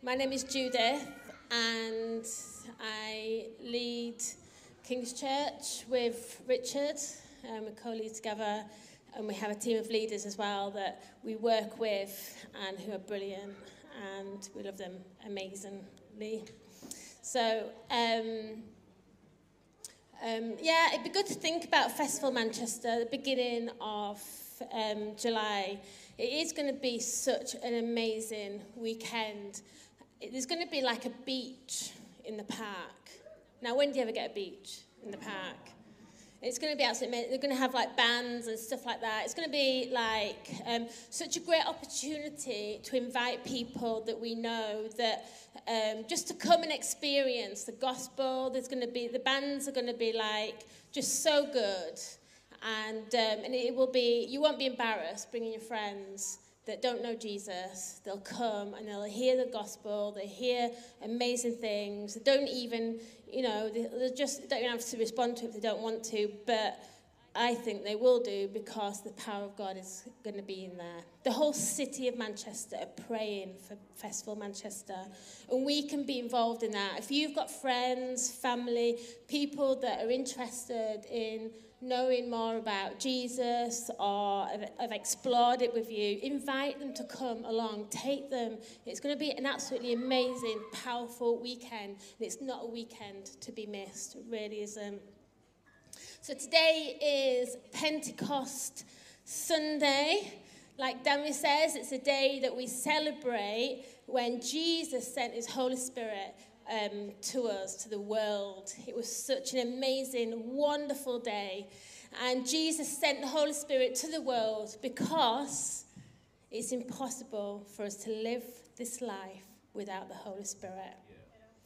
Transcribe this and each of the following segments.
My name is Judith, and I lead King's Church with Richard. Um, we co lead together, and we have a team of leaders as well that we work with and who are brilliant, and we love them amazingly. So, um, um, yeah, it'd be good to think about Festival Manchester, the beginning of um, July. It is going to be such an amazing weekend. There's going to be like a beach in the park. Now, when do you ever get a beach in the park? It's going to be absolutely amazing. They're going to have like bands and stuff like that. It's going to be like um, such a great opportunity to invite people that we know that um, just to come and experience the gospel. There's going to be the bands are going to be like just so good and, um, and it will be, you won't be embarrassed bringing your friends that don't know Jesus. They'll come and they'll hear the gospel, they hear amazing things. They don't even, you know, they, they just don't have to respond to it if they don't want to, but I think they will do because the power of God is going to be in there. The whole city of Manchester are praying for Festival Manchester, and we can be involved in that. If you've got friends, family, people that are interested in knowing more about Jesus or have explored it with you, invite them to come along. Take them. It's going to be an absolutely amazing, powerful weekend. And it's not a weekend to be missed. It really isn't. So today is Pentecost Sunday. Like Dami says, it's a day that we celebrate when Jesus sent his Holy Spirit um, to us, to the world. It was such an amazing, wonderful day. And Jesus sent the Holy Spirit to the world because it's impossible for us to live this life without the Holy Spirit.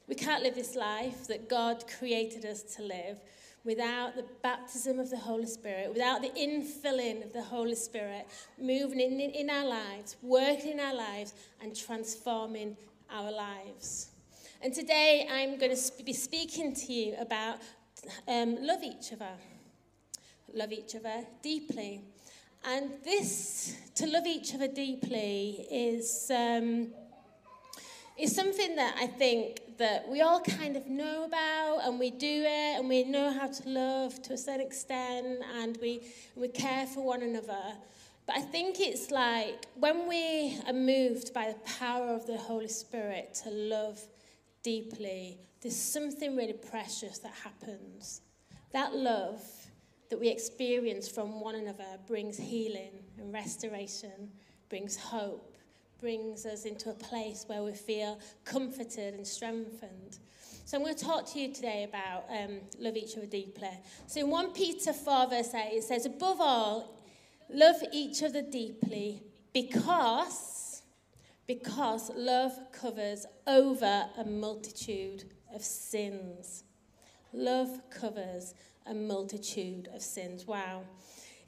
We can't live this life that God created us to live without the baptism of the Holy Spirit, without the infilling of the Holy Spirit moving in, in our lives, working in our lives, and transforming our lives. And today I'm going to be speaking to you about um, love each other. Love each other deeply. And this, to love each other deeply, is. Um, is something that I think that we all kind of know about and we do it and we know how to love to a certain extent and we, we care for one another. But I think it's like when we are moved by the power of the Holy Spirit to love deeply, there's something really precious that happens. That love that we experience from one another brings healing and restoration, brings hope brings us into a place where we feel comforted and strengthened. So I'm going to talk to you today about um, love each other deeply. So in 1 Peter 4 verse 8 it says, above all, love each other deeply because, because love covers over a multitude of sins. Love covers a multitude of sins. Wow.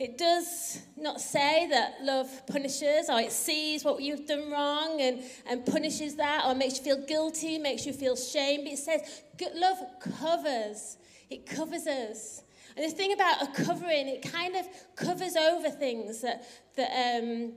It does not say that love punishes or it sees what you've done wrong and, and punishes that or makes you feel guilty, makes you feel shame. But it says love covers, it covers us. And the thing about a covering, it kind of covers over things that, that um,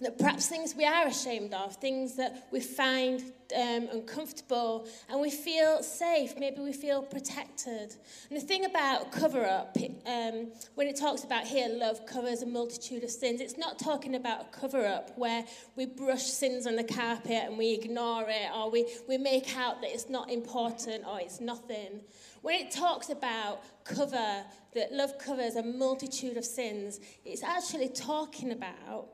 that perhaps things we are ashamed of, things that we find um, uncomfortable, and we feel safe, maybe we feel protected. And the thing about cover up, um, when it talks about here, love covers a multitude of sins, it's not talking about a cover up where we brush sins on the carpet and we ignore it, or we, we make out that it's not important or it's nothing. When it talks about cover, that love covers a multitude of sins, it's actually talking about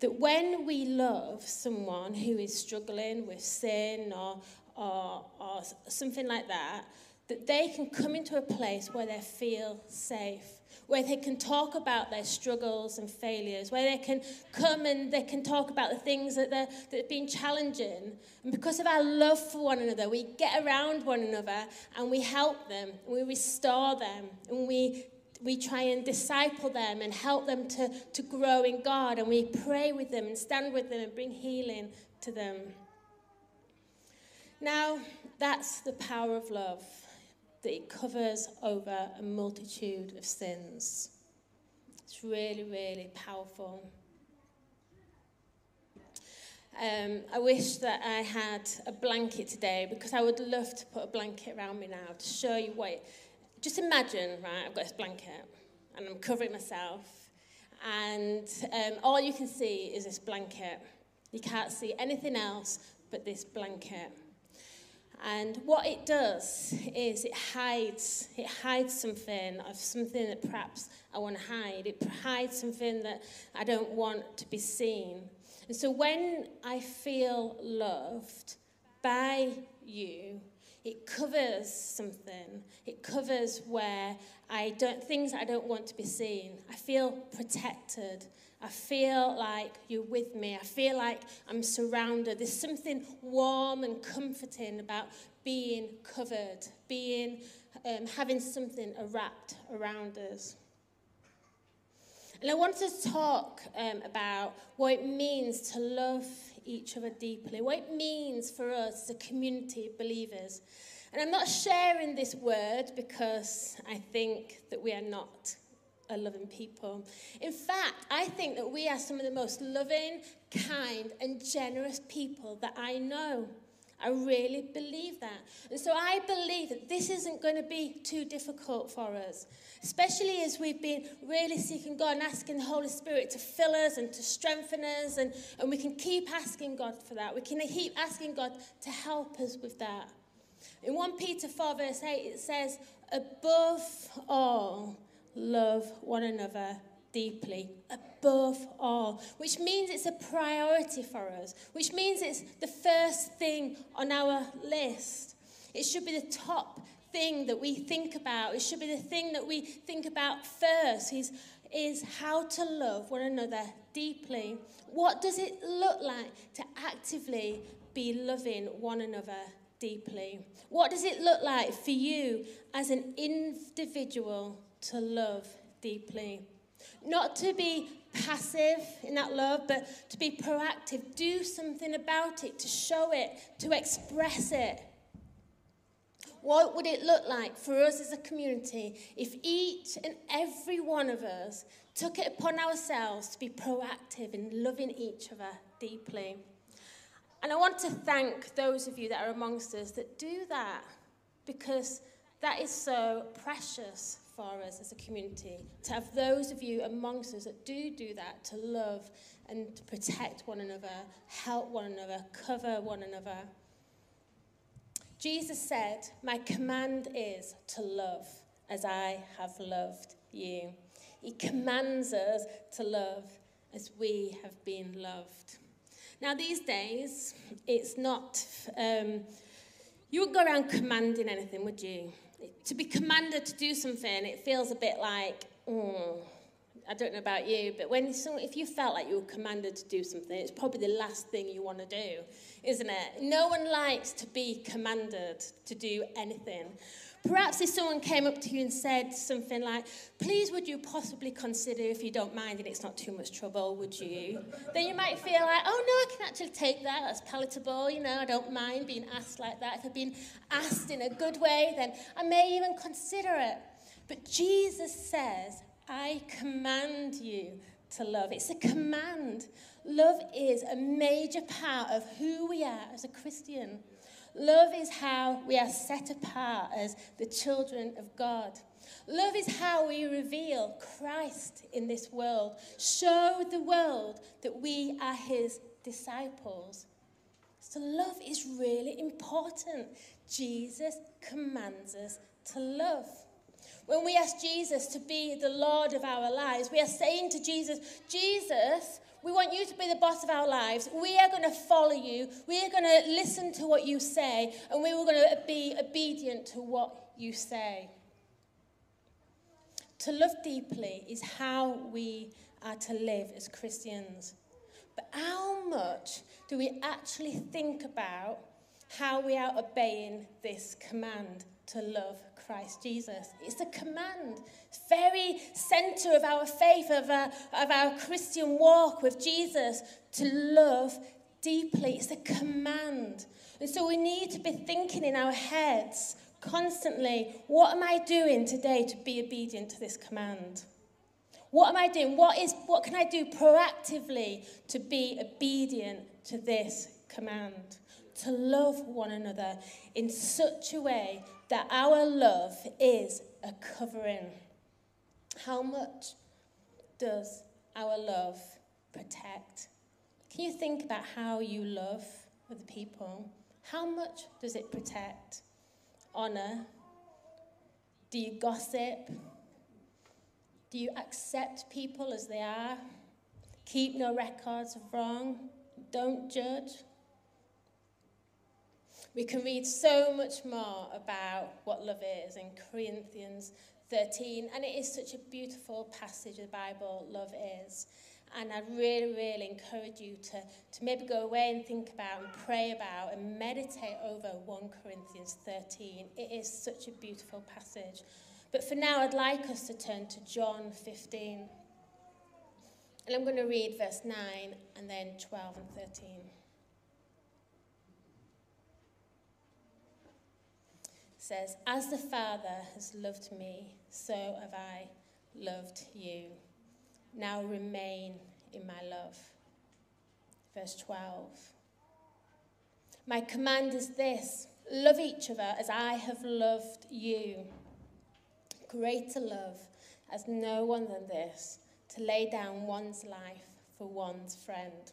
that when we love someone who is struggling with sin or, or, or something like that, that they can come into a place where they feel safe, where they can talk about their struggles and failures, where they can come and they can talk about the things that, that have been challenging. And because of our love for one another, we get around one another and we help them, and we restore them, and we we try and disciple them and help them to, to grow in God, and we pray with them and stand with them and bring healing to them. Now, that's the power of love, that it covers over a multitude of sins. It's really, really powerful. Um, I wish that I had a blanket today because I would love to put a blanket around me now to show you what. It, just imagine, right? I've got this blanket and I'm covering myself, and um, all you can see is this blanket. You can't see anything else but this blanket. And what it does is it hides, it hides something of something that perhaps I want to hide. It hides something that I don't want to be seen. And so when I feel loved by you, it covers something. It covers where I don't things I don't want to be seen. I feel protected. I feel like you're with me. I feel like I'm surrounded. There's something warm and comforting about being covered, being um, having something wrapped around us. And I want to talk um, about what it means to love each other deeply, what it means for us as a community of believers. And I'm not sharing this word because I think that we are not a loving people. In fact, I think that we are some of the most loving, kind, and generous people that I know. I really believe that. And so I believe that this isn't going to be too difficult for us, especially as we've been really seeking God and asking the Holy Spirit to fill us and to strengthen us. And, and we can keep asking God for that. We can keep asking God to help us with that. In 1 Peter 4, verse 8, it says, Above all, love one another deeply above all, which means it's a priority for us, which means it's the first thing on our list. It should be the top thing that we think about. It should be the thing that we think about first is, is how to love one another deeply. What does it look like to actively be loving one another deeply? What does it look like for you as an individual to love deeply? Not to be passive in that love, but to be proactive. Do something about it, to show it, to express it. What would it look like for us as a community if each and every one of us took it upon ourselves to be proactive in loving each other deeply? And I want to thank those of you that are amongst us that do that because that is so precious for us as a community to have those of you amongst us that do do that, to love and to protect one another, help one another, cover one another. Jesus said, My command is to love as I have loved you. He commands us to love as we have been loved. Now, these days, it's not, um, you wouldn't go around commanding anything, would you? To be commanded to do something, it feels a bit like, oh, I don't know about you, but when so, if you felt like you were commanded to do something, it's probably the last thing you want to do, isn't it? No one likes to be commanded to do anything. Perhaps if someone came up to you and said something like, Please, would you possibly consider, if you don't mind and it's not too much trouble, would you? Then you might feel like, Oh, no, I can actually take that. That's palatable. You know, I don't mind being asked like that. If I've been asked in a good way, then I may even consider it. But Jesus says, I command you to love. It's a command. Love is a major part of who we are as a Christian. Love is how we are set apart as the children of God. Love is how we reveal Christ in this world, show the world that we are his disciples. So, love is really important. Jesus commands us to love. When we ask Jesus to be the Lord of our lives, we are saying to Jesus, Jesus, we want you to be the boss of our lives. We are going to follow you. We are going to listen to what you say, and we are going to be obedient to what you say. To love deeply is how we are to live as Christians. But how much do we actually think about how we are obeying this command to love Christ Jesus. It's a command. Very center of our faith, of our, of our Christian walk with Jesus, to love deeply. It's a command. And so we need to be thinking in our heads constantly what am I doing today to be obedient to this command? What am I doing? What, is, what can I do proactively to be obedient to this command to love one another in such a way that our love is a covering. How much does our love protect? Can you think about how you love other people? How much does it protect? Honour? Do you gossip? Do you accept people as they are? Keep no records of wrong? Don't judge? We can read so much more about what love is in Corinthians 13, and it is such a beautiful passage of the Bible, love is. And I really, really encourage you to, to maybe go away and think about and pray about and meditate over 1 Corinthians 13. It is such a beautiful passage. But for now, I'd like us to turn to John 15. And I'm going to read verse 9 and then 12 and 13. Says, As the Father has loved me, so have I loved you. Now remain in my love. Verse 12. My command is this love each other as I have loved you. Greater love has no one than this to lay down one's life for one's friend.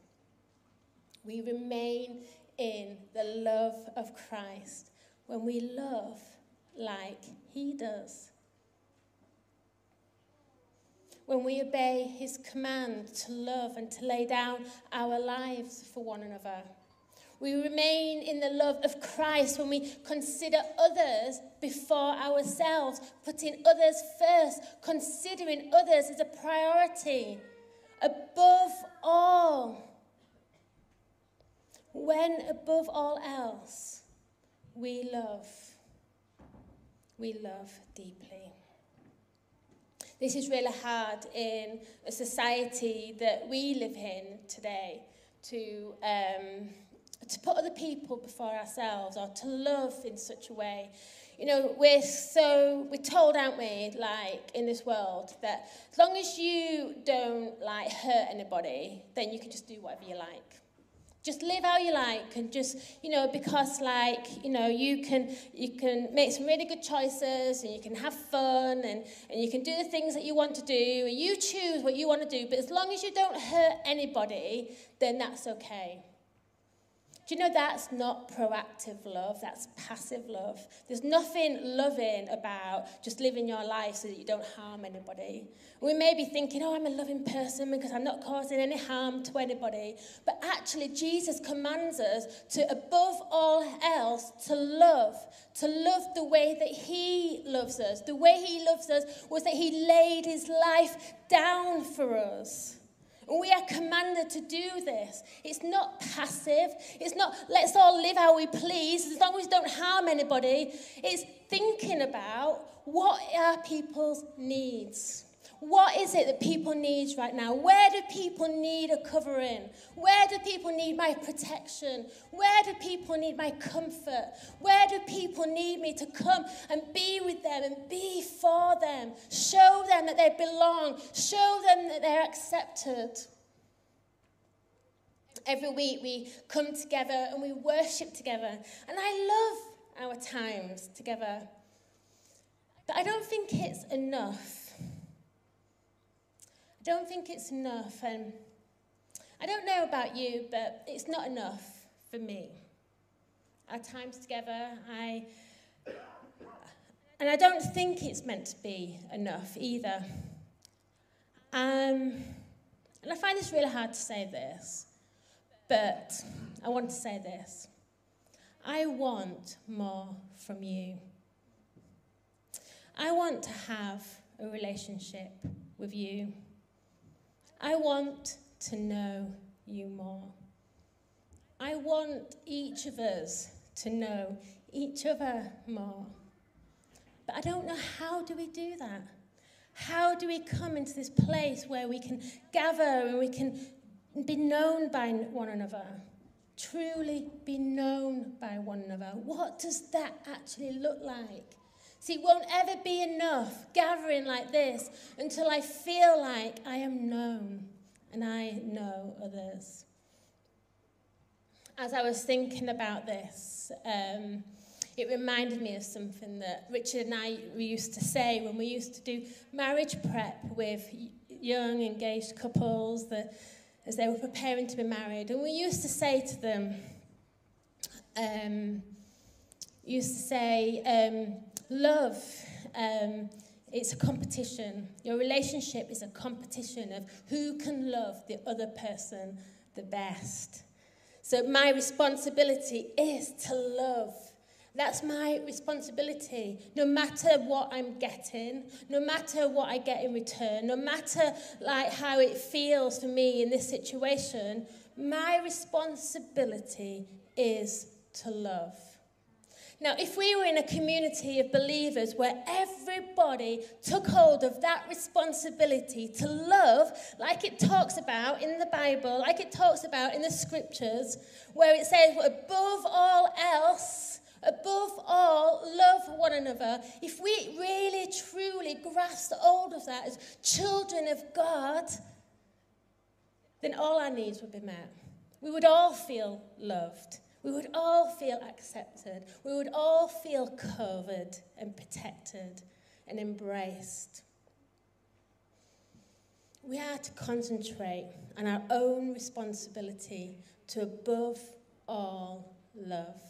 We remain in the love of Christ when we love like He does. When we obey His command to love and to lay down our lives for one another. We remain in the love of Christ when we consider others before ourselves, putting others first, considering others as a priority above all. When above all else, we love. We love deeply. This is really hard in a society that we live in today to, um, to put other people before ourselves or to love in such a way. You know, we're so, we're told, aren't we, like in this world, that as long as you don't like hurt anybody, then you can just do whatever you like just live how you like and just you know because like you know you can you can make some really good choices and you can have fun and, and you can do the things that you want to do and you choose what you want to do but as long as you don't hurt anybody then that's okay do you know that's not proactive love? That's passive love. There's nothing loving about just living your life so that you don't harm anybody. We may be thinking, oh, I'm a loving person because I'm not causing any harm to anybody. But actually, Jesus commands us to, above all else, to love. To love the way that He loves us. The way He loves us was that He laid His life down for us. We are commanded to do this. It's not passive. It's not let's all live how we please as long as we don't harm anybody. It's thinking about what are people's needs. What is it that people need right now? Where do people need a covering? Where do people need my protection? Where do people need my comfort? Where do people need me to come and be with them and be for them? Show them that they belong, show them that they're accepted. Every week we come together and we worship together, and I love our times together. But I don't think it's enough I don't think it's enough. And I don't know about you, but it's not enough for me. Our times together, I. And I don't think it's meant to be enough either. Um, and I find this really hard to say this, but I want to say this. I want more from you. I want to have a relationship with you. I want to know you more. I want each of us to know each other more. But I don't know how do we do that? How do we come into this place where we can gather and we can be known by one another? Truly be known by one another. What does that actually look like? See, it won't ever be enough gathering like this until I feel like I am known and I know others. as I was thinking about this, um, it reminded me of something that Richard and I we used to say when we used to do marriage prep with young engaged couples that, as they were preparing to be married. And we used to say to them, um, used to say, um, love, um, it's a competition. Your relationship is a competition of who can love the other person the best. So my responsibility is to love. That's my responsibility. No matter what I'm getting, no matter what I get in return, no matter like how it feels for me in this situation, my responsibility is to love. Now, if we were in a community of believers where everybody took hold of that responsibility to love, like it talks about in the Bible, like it talks about in the scriptures, where it says, above all else, above all, love one another. If we really, truly grasped hold of that as children of God, then all our needs would be met. We would all feel loved. We would all feel accepted. We would all feel covered and protected and embraced. We are to concentrate on our own responsibility to above all love.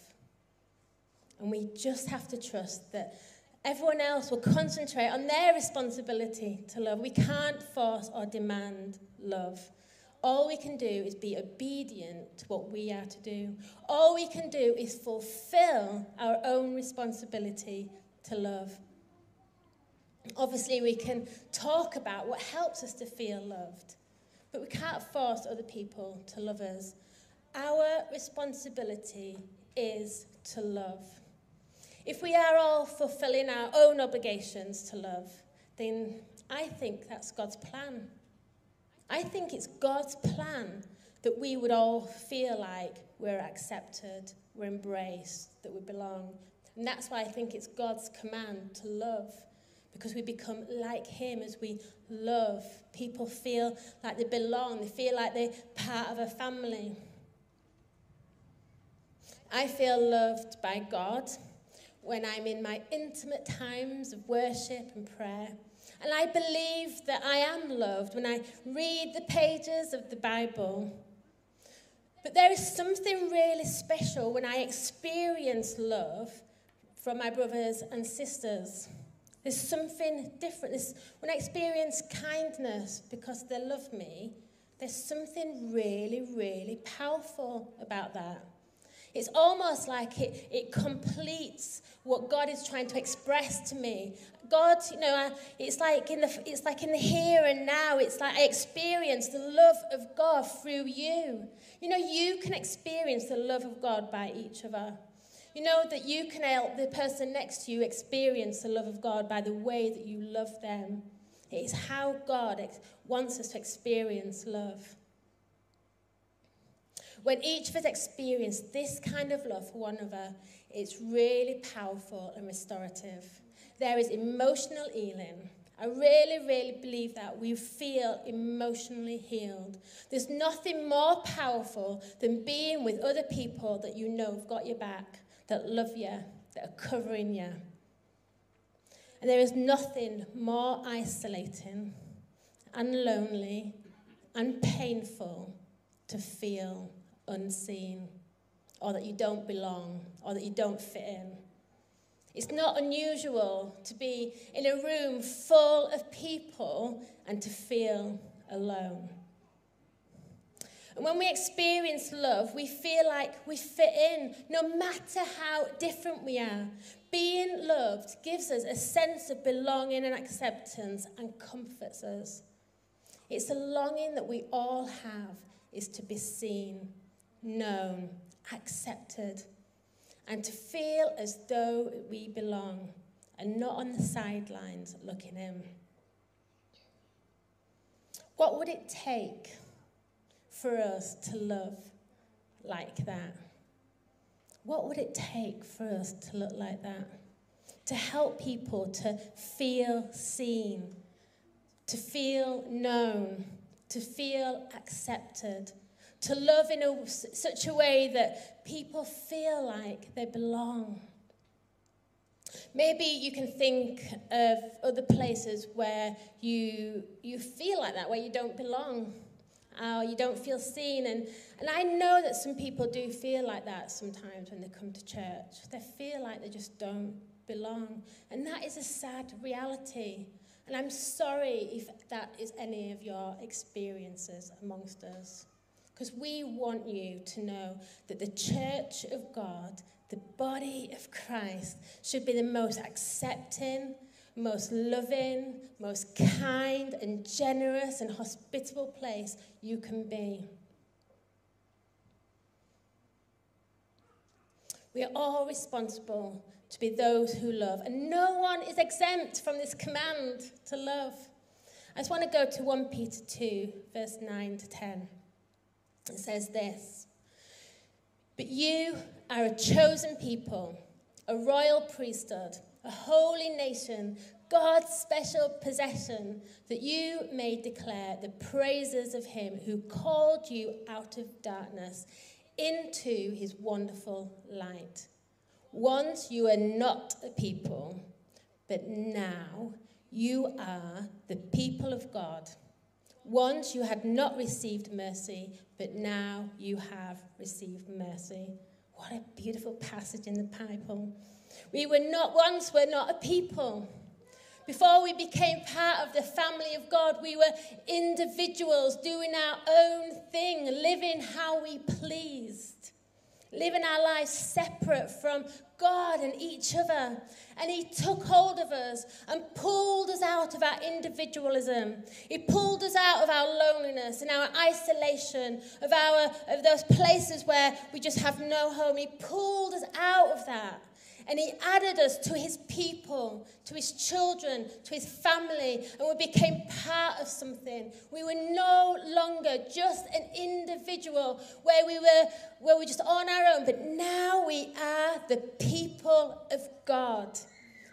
And we just have to trust that everyone else will concentrate on their responsibility to love. We can't force or demand love. All we can do is be obedient to what we are to do. All we can do is fulfill our own responsibility to love. Obviously, we can talk about what helps us to feel loved, but we can't force other people to love us. Our responsibility is to love. If we are all fulfilling our own obligations to love, then I think that's God's plan. I think it's God's plan that we would all feel like we're accepted, we're embraced, that we belong. And that's why I think it's God's command to love, because we become like Him as we love. People feel like they belong, they feel like they're part of a family. I feel loved by God when I'm in my intimate times of worship and prayer. And I believe that I am loved when I read the pages of the Bible. But there is something really special when I experience love from my brothers and sisters. There's something different. There's, when I experience kindness because they love me, there's something really, really powerful about that. It's almost like it, it completes what God is trying to express to me. God, you know, uh, it's like in the it's like in the here and now. It's like I experience the love of God through you. You know, you can experience the love of God by each other. You know that you can help the person next to you experience the love of God by the way that you love them. It is how God ex- wants us to experience love. When each of us experience this kind of love for one another, it's really powerful and restorative. There is emotional healing. I really, really believe that we feel emotionally healed. There's nothing more powerful than being with other people that you know have got your back, that love you, that are covering you. And there is nothing more isolating and lonely and painful to feel unseen, or that you don't belong, or that you don't fit in. It's not unusual to be in a room full of people and to feel alone. And when we experience love, we feel like we fit in no matter how different we are. Being loved gives us a sense of belonging and acceptance and comforts us. It's a longing that we all have is to be seen known, accepted, and to feel as though we belong and not on the sidelines looking in. What would it take for us to love like that? What would it take for us to look like that? To help people to feel seen, to feel known, to feel accepted, to love in a, such a way that people feel like they belong. Maybe you can think of other places where you, you feel like that, where you don't belong, or you don't feel seen. And, and I know that some people do feel like that sometimes when they come to church. They feel like they just don't belong. And that is a sad reality. And I'm sorry if that is any of your experiences amongst us. Because we want you to know that the church of God, the body of Christ, should be the most accepting, most loving, most kind and generous and hospitable place you can be. We are all responsible to be those who love. And no one is exempt from this command to love. I just want to go to 1 Peter 2, verse 9 to 10. It says this But you are a chosen people, a royal priesthood, a holy nation, God's special possession, that you may declare the praises of him who called you out of darkness into his wonderful light. Once you were not a people, but now you are the people of God. Once you had not received mercy, but now you have received mercy. What a beautiful passage in the Bible. We were not once were not a people. Before we became part of the family of God, we were individuals doing our own thing, living how we pleased living our lives separate from God and each other. And He took hold of us and pulled us out of our individualism. He pulled us out of our loneliness and our isolation, of, our, of those places where we just have no home. He pulled us out of that. And he added us to his people, to his children, to his family, and we became part of something. We were no longer just an individual where we were, where we were just on our own, but now we are the people of God,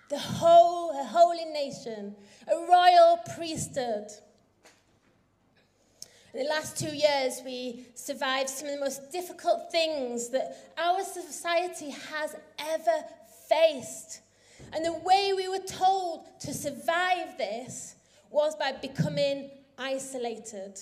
the whole, a holy nation, a royal priesthood. In the last two years, we survived some of the most difficult things that our society has ever faced. And the way we were told to survive this was by becoming isolated.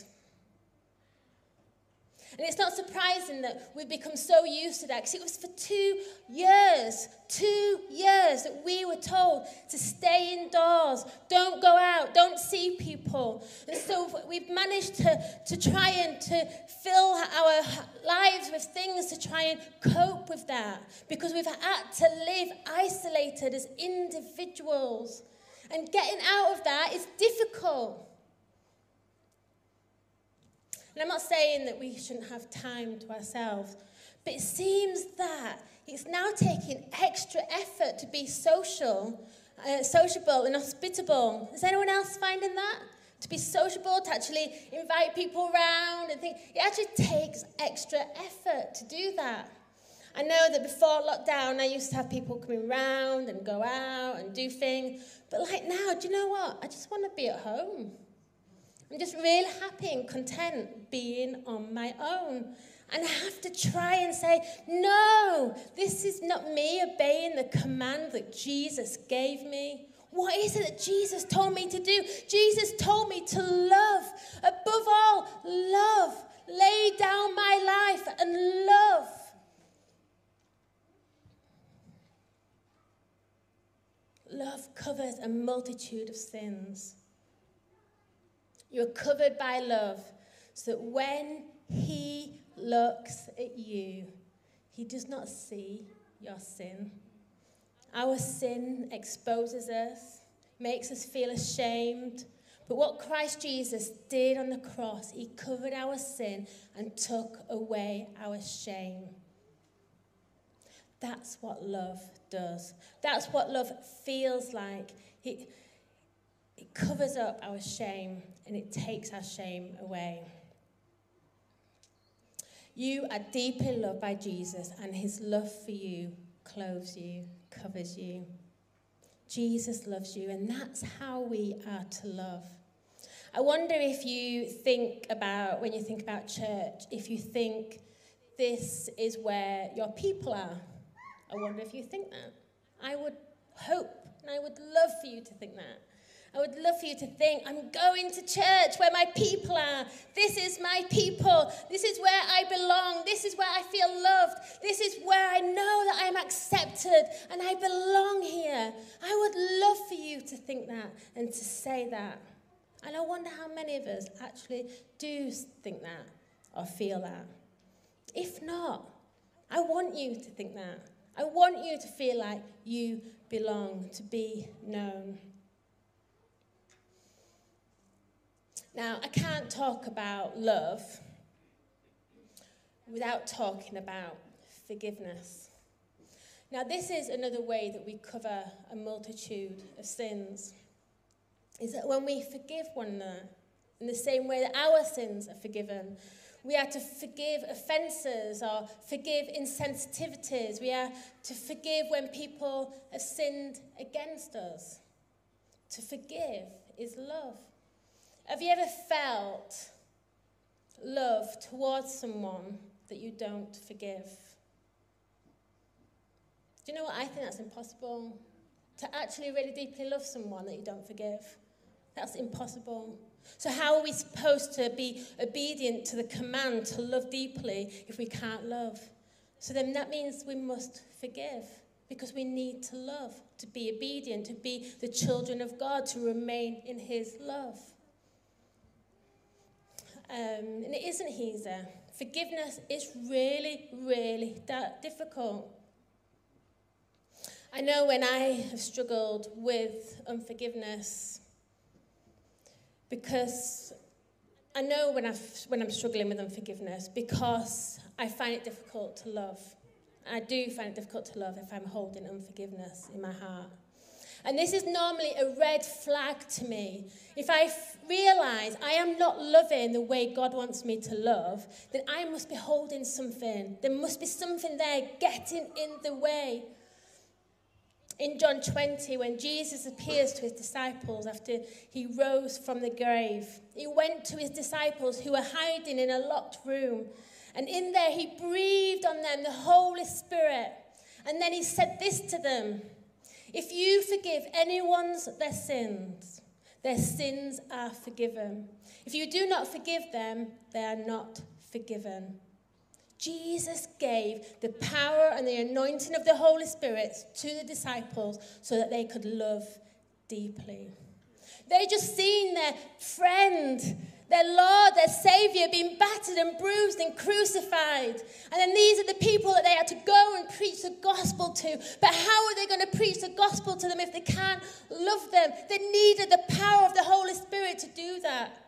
And it's not surprising that we've become so used to that because it was for two years, two years that we were told to stay indoors, don't go out, don't see people. And so we've managed to, to try and to fill our lives with things to try and cope with that because we've had to live isolated as individuals. And getting out of that is difficult. And I'm not saying that we shouldn't have time to ourselves, but it seems that it's now taking extra effort to be social, uh, sociable and hospitable. Is anyone else finding that? To be sociable, to actually invite people around and think, it actually takes extra effort to do that. I know that before lockdown, I used to have people coming around and go out and do things. But like now, do you know what? I just want to be at home. I'm just really happy and content being on my own. And I have to try and say, no, this is not me obeying the command that Jesus gave me. What is it that Jesus told me to do? Jesus told me to love. Above all, love. Lay down my life and love. Love covers a multitude of sins. You're covered by love so that when He looks at you, He does not see your sin. Our sin exposes us, makes us feel ashamed. But what Christ Jesus did on the cross, He covered our sin and took away our shame. That's what love does. That's what love feels like. He, covers up our shame and it takes our shame away. You are deeply loved by Jesus, and his love for you clothes you, covers you. Jesus loves you, and that's how we are to love. I wonder if you think about, when you think about church, if you think this is where your people are. I wonder if you think that. I would hope and I would love for you to think that. I would love for you to think, I'm going to church where my people are. This is my people. This is where I belong. This is where I feel loved. This is where I know that I'm accepted and I belong here. I would love for you to think that and to say that. And I wonder how many of us actually do think that or feel that. If not, I want you to think that. I want you to feel like you belong, to be known. Now, I can't talk about love without talking about forgiveness. Now, this is another way that we cover a multitude of sins. Is that when we forgive one another in the same way that our sins are forgiven, we are to forgive offences or forgive insensitivities. We are to forgive when people have sinned against us. To forgive is love. Have you ever felt love towards someone that you don't forgive? Do you know what? I think that's impossible. To actually really deeply love someone that you don't forgive. That's impossible. So, how are we supposed to be obedient to the command to love deeply if we can't love? So, then that means we must forgive because we need to love, to be obedient, to be the children of God, to remain in His love. Um, and it isn't easy. Forgiveness is really, really that difficult. I know when I have struggled with unforgiveness, because I know when, I've, when I'm struggling with unforgiveness, because I find it difficult to love. I do find it difficult to love if I'm holding unforgiveness in my heart. And this is normally a red flag to me. If I realize I am not loving the way God wants me to love, then I must be holding something. There must be something there getting in the way. In John 20, when Jesus appears to his disciples after he rose from the grave, he went to his disciples who were hiding in a locked room. And in there, he breathed on them the Holy Spirit. And then he said this to them if you forgive anyone's their sins, their sins are forgiven. If you do not forgive them, they are not forgiven. Jesus gave the power and the anointing of the Holy Spirit to the disciples so that they could love deeply. They just seen their friend their Lord, their Savior, being battered and bruised and crucified. And then these are the people that they had to go and preach the gospel to. But how are they going to preach the gospel to them if they can't love them? They needed the power of the Holy Spirit to do that.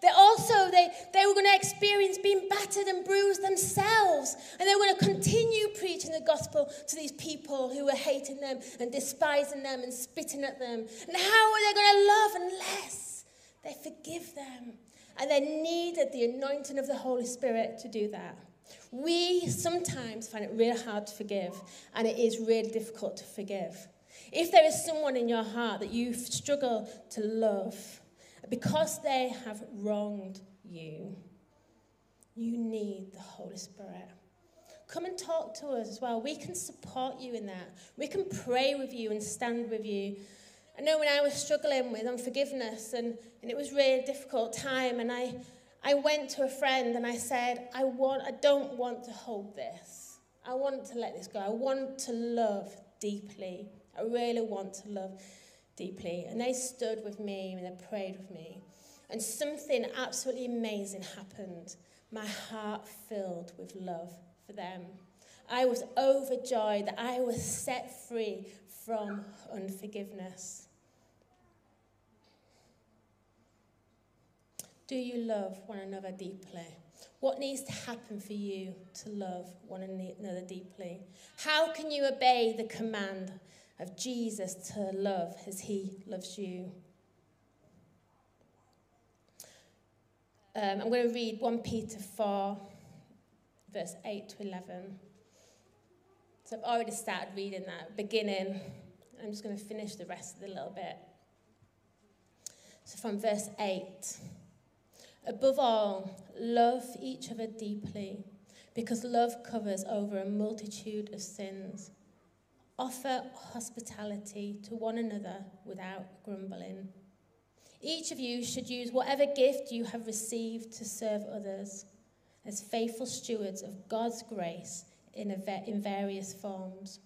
They also, they, they were going to experience being battered and bruised themselves. And they were going to continue preaching the gospel to these people who were hating them and despising them and spitting at them. And how are they going to love unless they forgive them? And they needed the anointing of the Holy Spirit to do that. We sometimes find it really hard to forgive, and it is really difficult to forgive. If there is someone in your heart that you struggle to love because they have wronged you, you need the Holy Spirit. Come and talk to us as well. We can support you in that. We can pray with you and stand with you. I know when I was struggling with unforgiveness and, and it was really difficult time and I, I went to a friend and I said, I, want, I don't want to hold this. I want to let this go. I want to love deeply. I really want to love deeply. And they stood with me and they prayed with me. And something absolutely amazing happened. My heart filled with love for them. I was overjoyed that I was set free from unforgiveness. Do you love one another deeply? What needs to happen for you to love one another deeply? How can you obey the command of Jesus to love as he loves you? Um, I'm going to read 1 Peter 4, verse 8 to 11. I've already started reading that beginning. I'm just going to finish the rest of the little bit. So from verse 8 Above all, love each other deeply, because love covers over a multitude of sins. Offer hospitality to one another without grumbling. Each of you should use whatever gift you have received to serve others as faithful stewards of God's grace in, a, in various forms.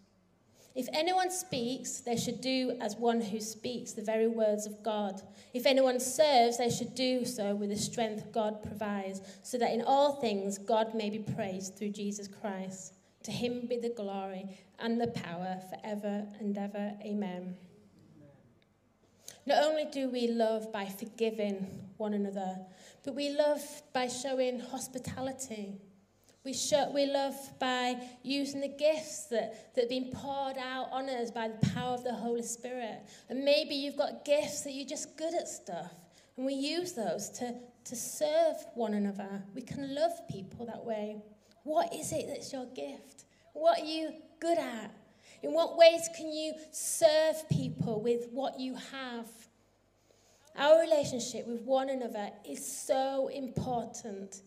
If anyone speaks, they should do as one who speaks the very words of God. If anyone serves, they should do so with the strength God provides, so that in all things God may be praised through Jesus Christ. To him be the glory and the power forever and ever. Amen. Not only do we love by forgiving one another, but we love by showing hospitality. We, show, we love by using the gifts that, that have been poured out on us by the power of the Holy Spirit. And maybe you've got gifts that you're just good at stuff. And we use those to, to serve one another. We can love people that way. What is it that's your gift? What are you good at? In what ways can you serve people with what you have? Our relationship with one another is so important.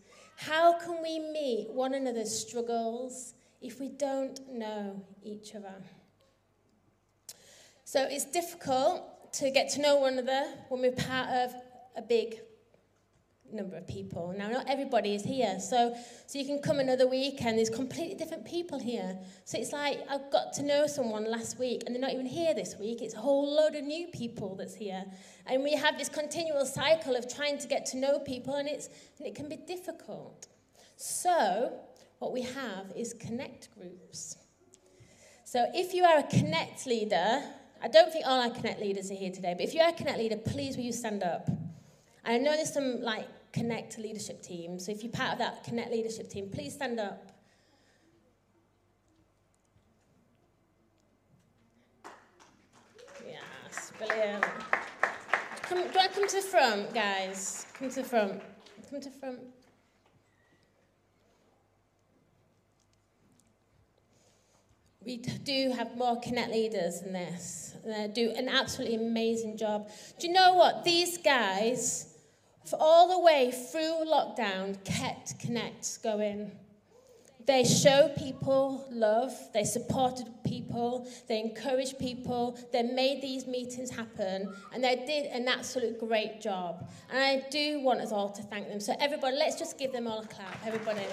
How can we meet one another's struggles if we don't know each other? So it's difficult to get to know one another when we're part of a big number of people. Now, not everybody is here, so, so you can come another week and there's completely different people here. So it's like I've got to know someone last week and they're not even here this week. It's a whole load of new people that's here. And we have this continual cycle of trying to get to know people and, it's, and it can be difficult. So, what we have is connect groups. So, if you are a connect leader, I don't think all our connect leaders are here today, but if you are a connect leader, please will you stand up? And I know there's some like Connect leadership team. So if you're part of that Connect leadership team, please stand up. Yes, brilliant. Come, do to come to the front, guys? Come to the front. Come to the front. We do have more Connect leaders than this. They do an absolutely amazing job. Do you know what? These guys for all the way through lockdown, kept Connects going. They show people love, they supported people, they encouraged people, they made these meetings happen, and they did an absolute great job. And I do want us all to thank them. So, everybody, let's just give them all a clap. Everybody.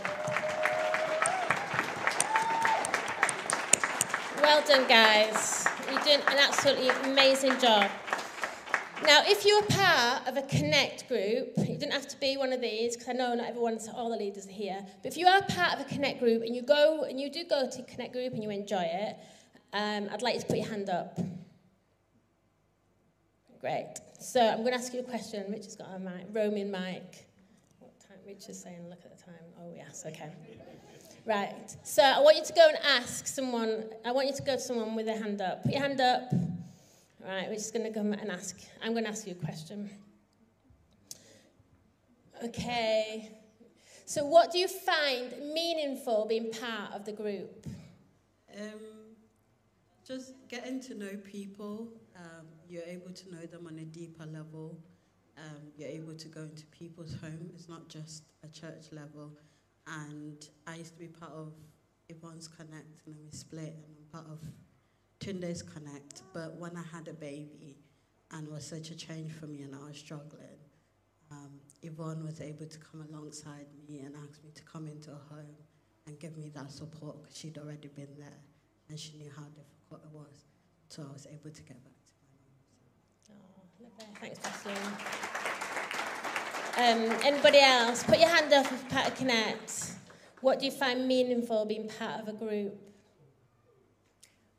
Well done, guys. You're doing an absolutely amazing job. Now, if you're part of a Connect group, you don't have to be one of these, because I know not everyone's, all the leaders are here, but if you are part of a Connect group and you go, and you do go to Connect group and you enjoy it, um, I'd like you to put your hand up. Great. So I'm going to ask you a question. Richard's got a mic, roaming mic. What time? Richard's saying, look at the time. Oh, yes, okay. Right. So I want you to go and ask someone, I want you to go to someone with their hand up. Put your hand up. Right, we're just going to come and ask. I'm going to ask you a question. Okay. So, what do you find meaningful being part of the group? Um, just getting to know people. Um, you're able to know them on a deeper level. Um, you're able to go into people's home. It's not just a church level. And I used to be part of Yvonne's Connect, and then we split, and I'm part of Tunde's Connect, but when I had a baby and was such a change for me and I was struggling, um, Yvonne was able to come alongside me and ask me to come into her home and give me that support because she'd already been there and she knew how difficult it was. So I was able to get back to my mum. Oh, Thanks, Vaseline. Um, anybody else? Put your hand up if part of Connect. What do you find meaningful being part of a group?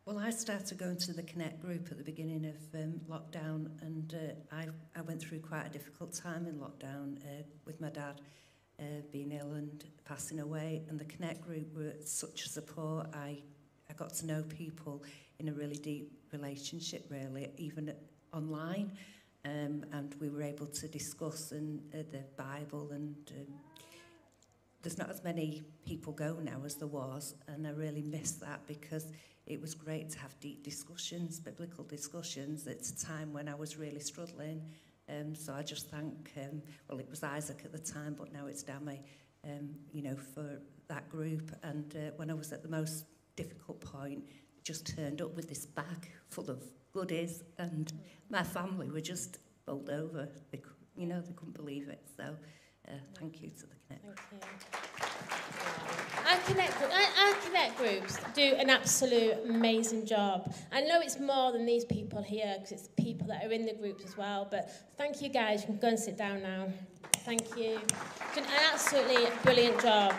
Well, I started going to the Connect group at the beginning of um, lockdown, and uh, I, I went through quite a difficult time in lockdown uh, with my dad uh, being ill and passing away. And the Connect group were such a support. I, I got to know people in a really deep relationship, really, even online. Um, and we were able to discuss and uh, the Bible and um, there's not as many people go now as there was, and I really miss that because it was great to have deep discussions, biblical discussions. It's a time when I was really struggling, um, so I just thank, um, well, it was Isaac at the time, but now it's Dami, um, you know, for that group. And uh, when I was at the most difficult point, just turned up with this bag full of goodies, and my family were just bowled over. They, you know, they couldn't believe it. So uh, thank you to the Connect Group. Our Connect, our, our Connect groups do an absolute amazing job. I know it's more than these people here because it's people that are in the groups as well, but thank you guys. You can go and sit down now. Thank you. You've done an absolutely brilliant job.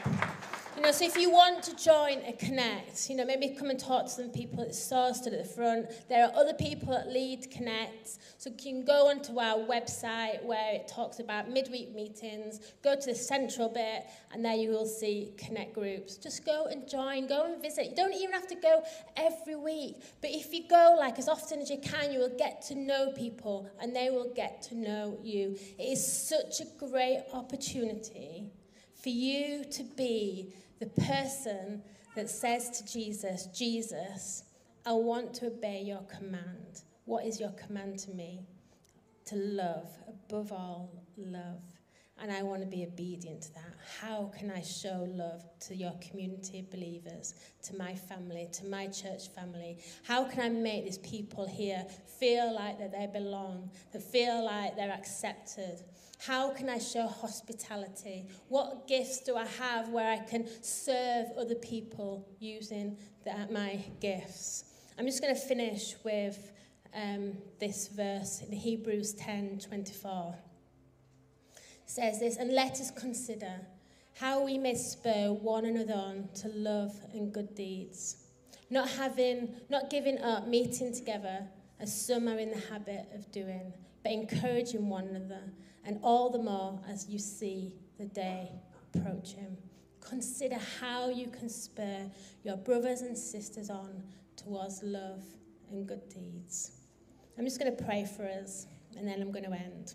You know, so if you want to join a Connect, you know, maybe come and talk to some people at SOAR stood at the front. There are other people that lead Connect. So you can go onto our website where it talks about midweek meetings, go to the central bit, and there you will see Connect groups. Just go and join, go and visit. You don't even have to go every week. But if you go like as often as you can, you will get to know people and they will get to know you. It is such a great opportunity for you to be the person that says to Jesus, Jesus, I want to obey your command. What is your command to me? To love, above all, love. And I want to be obedient to that. How can I show love to your community of believers, to my family, to my church family? How can I make these people here feel like that they belong, that feel like they're accepted? How can I show hospitality? What gifts do I have where I can serve other people using the, my gifts? I'm just going to finish with um, this verse in Hebrews 10 24. It says this, and let us consider how we may spur one another on to love and good deeds, not having, not giving up meeting together as some are in the habit of doing, but encouraging one another and all the more as you see the day approaching. Consider how you can spur your brothers and sisters on towards love and good deeds. I'm just going to pray for us and then I'm going to end.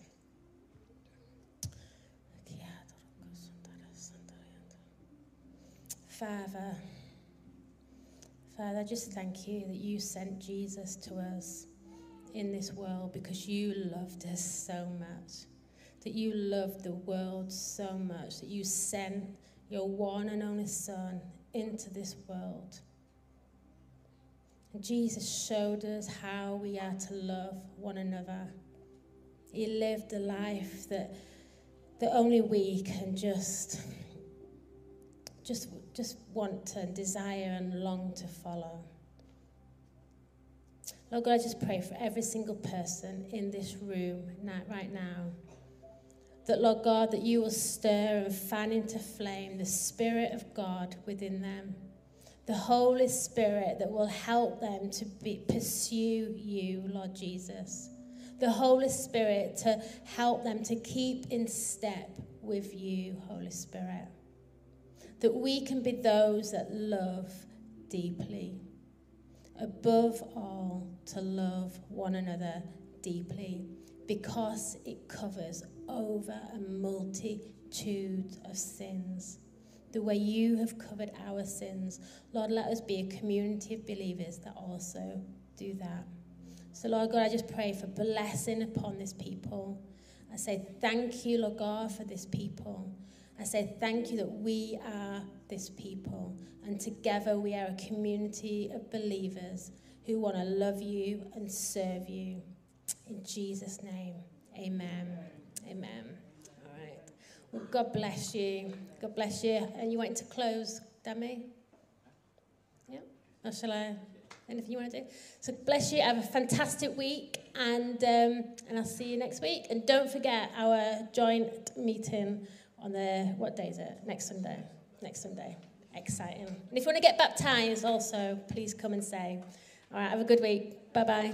Father, Father, I just thank you that you sent Jesus to us in this world because you loved us so much that you loved the world so much that you sent your one and only Son into this world. And Jesus showed us how we are to love one another. He lived a life that, that only we can just, just, just want to desire and long to follow. Lord God, I just pray for every single person in this room right now that, Lord God, that you will stir and fan into flame the Spirit of God within them. The Holy Spirit that will help them to be, pursue you, Lord Jesus. The Holy Spirit to help them to keep in step with you, Holy Spirit. That we can be those that love deeply. Above all, to love one another deeply because it covers over a multitude of sins. The way you have covered our sins. Lord, let us be a community of believers that also do that. So, Lord God, I just pray for blessing upon this people. I say thank you, Lord God, for this people. I say thank you that we are this people. And together we are a community of believers who want to love you and serve you. In Jesus' name, amen. Amen. All right. Well, God bless you. God bless you. And you want to close, Demi? Yeah? Or shall I? Anything you want to do? So bless you. Have a fantastic week, and um, and I'll see you next week. And don't forget our joint meeting on the what day is it? Next Sunday. Next Sunday. Exciting. And if you want to get baptized, also please come and say. All right. Have a good week. Bye bye.